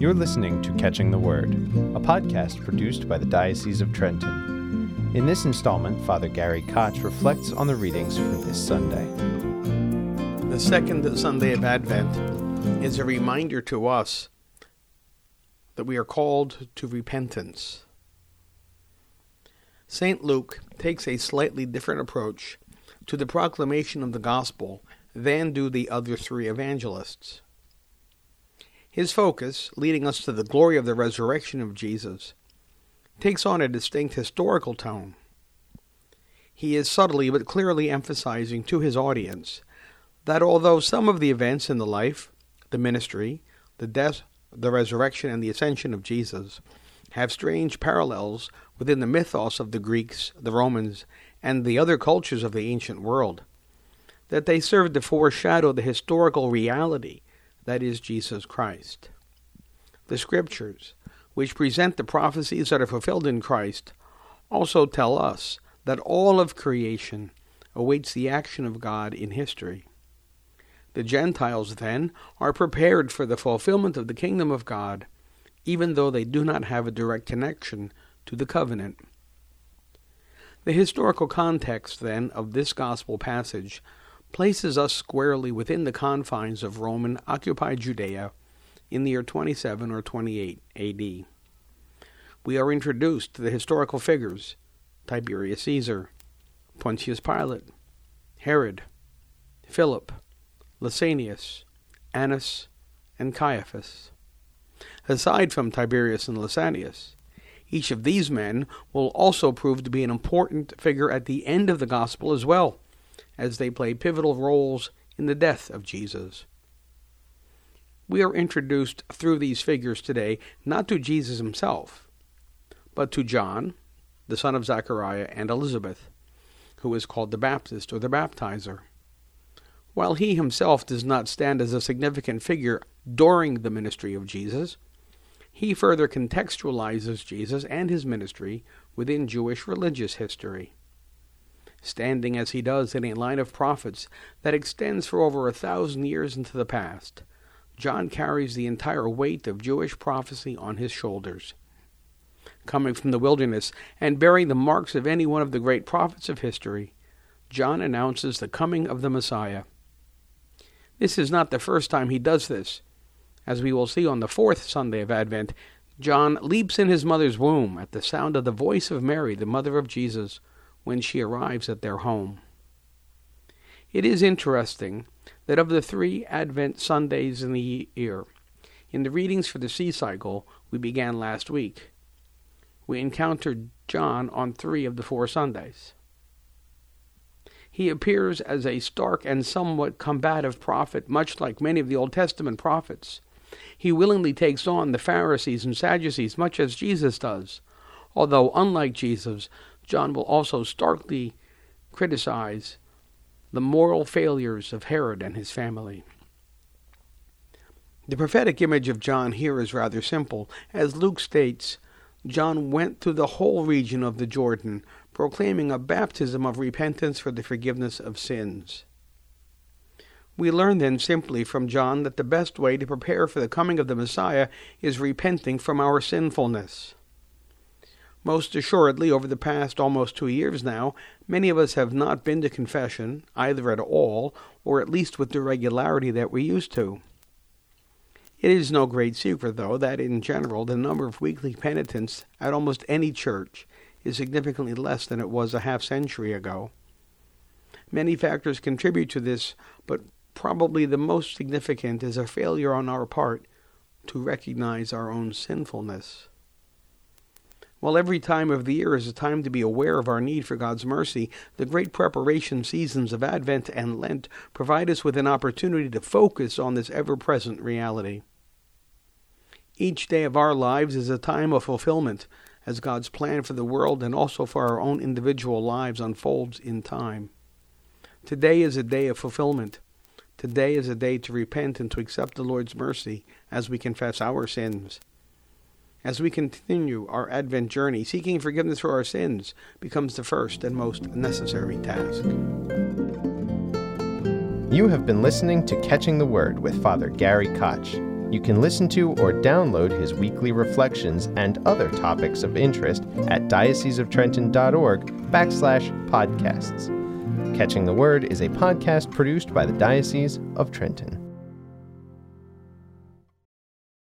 You're listening to Catching the Word, a podcast produced by the Diocese of Trenton. In this installment, Father Gary Koch reflects on the readings for this Sunday. The second Sunday of Advent is a reminder to us that we are called to repentance. St. Luke takes a slightly different approach to the proclamation of the gospel than do the other three evangelists. His focus, leading us to the glory of the resurrection of Jesus, takes on a distinct historical tone. He is subtly but clearly emphasizing to his audience that although some of the events in the life, the ministry, the death, the resurrection, and the ascension of Jesus have strange parallels within the mythos of the Greeks, the Romans, and the other cultures of the ancient world, that they serve to foreshadow the historical reality that is Jesus Christ. The Scriptures, which present the prophecies that are fulfilled in Christ, also tell us that all of creation awaits the action of God in history. The Gentiles, then, are prepared for the fulfillment of the kingdom of God, even though they do not have a direct connection to the covenant. The historical context, then, of this gospel passage places us squarely within the confines of Roman occupied Judea in the year 27 or 28 AD. We are introduced to the historical figures Tiberius Caesar, Pontius Pilate, Herod, Philip, Lysanias, Annas, and Caiaphas. Aside from Tiberius and Lysanias, each of these men will also prove to be an important figure at the end of the gospel as well as they play pivotal roles in the death of Jesus. We are introduced through these figures today not to Jesus himself, but to John, the son of Zechariah and Elizabeth, who is called the Baptist or the Baptizer. While he himself does not stand as a significant figure during the ministry of Jesus, he further contextualizes Jesus and his ministry within Jewish religious history standing as he does in a line of prophets that extends for over a thousand years into the past. John carries the entire weight of Jewish prophecy on his shoulders. Coming from the wilderness and bearing the marks of any one of the great prophets of history, John announces the coming of the Messiah. This is not the first time he does this. As we will see on the fourth Sunday of Advent, John leaps in his mother's womb at the sound of the voice of Mary, the mother of Jesus, when she arrives at their home. It is interesting that of the three Advent Sundays in the year, in the readings for the C cycle we began last week, we encountered John on three of the four Sundays. He appears as a stark and somewhat combative prophet, much like many of the Old Testament prophets. He willingly takes on the Pharisees and Sadducees, much as Jesus does, although, unlike Jesus, John will also starkly criticize the moral failures of Herod and his family. The prophetic image of John here is rather simple. As Luke states, John went through the whole region of the Jordan, proclaiming a baptism of repentance for the forgiveness of sins. We learn then simply from John that the best way to prepare for the coming of the Messiah is repenting from our sinfulness. Most assuredly, over the past almost two years now, many of us have not been to confession, either at all, or at least with the regularity that we used to. It is no great secret, though, that in general the number of weekly penitents at almost any church is significantly less than it was a half century ago. Many factors contribute to this, but probably the most significant is a failure on our part to recognize our own sinfulness. While every time of the year is a time to be aware of our need for God's mercy, the great preparation seasons of Advent and Lent provide us with an opportunity to focus on this ever present reality. Each day of our lives is a time of fulfillment as God's plan for the world and also for our own individual lives unfolds in time. Today is a day of fulfillment. Today is a day to repent and to accept the Lord's mercy as we confess our sins as we continue our Advent journey, seeking forgiveness for our sins becomes the first and most necessary task. You have been listening to Catching the Word with Father Gary Koch. You can listen to or download his weekly reflections and other topics of interest at dioceseoftrenton.org backslash podcasts. Catching the Word is a podcast produced by the Diocese of Trenton.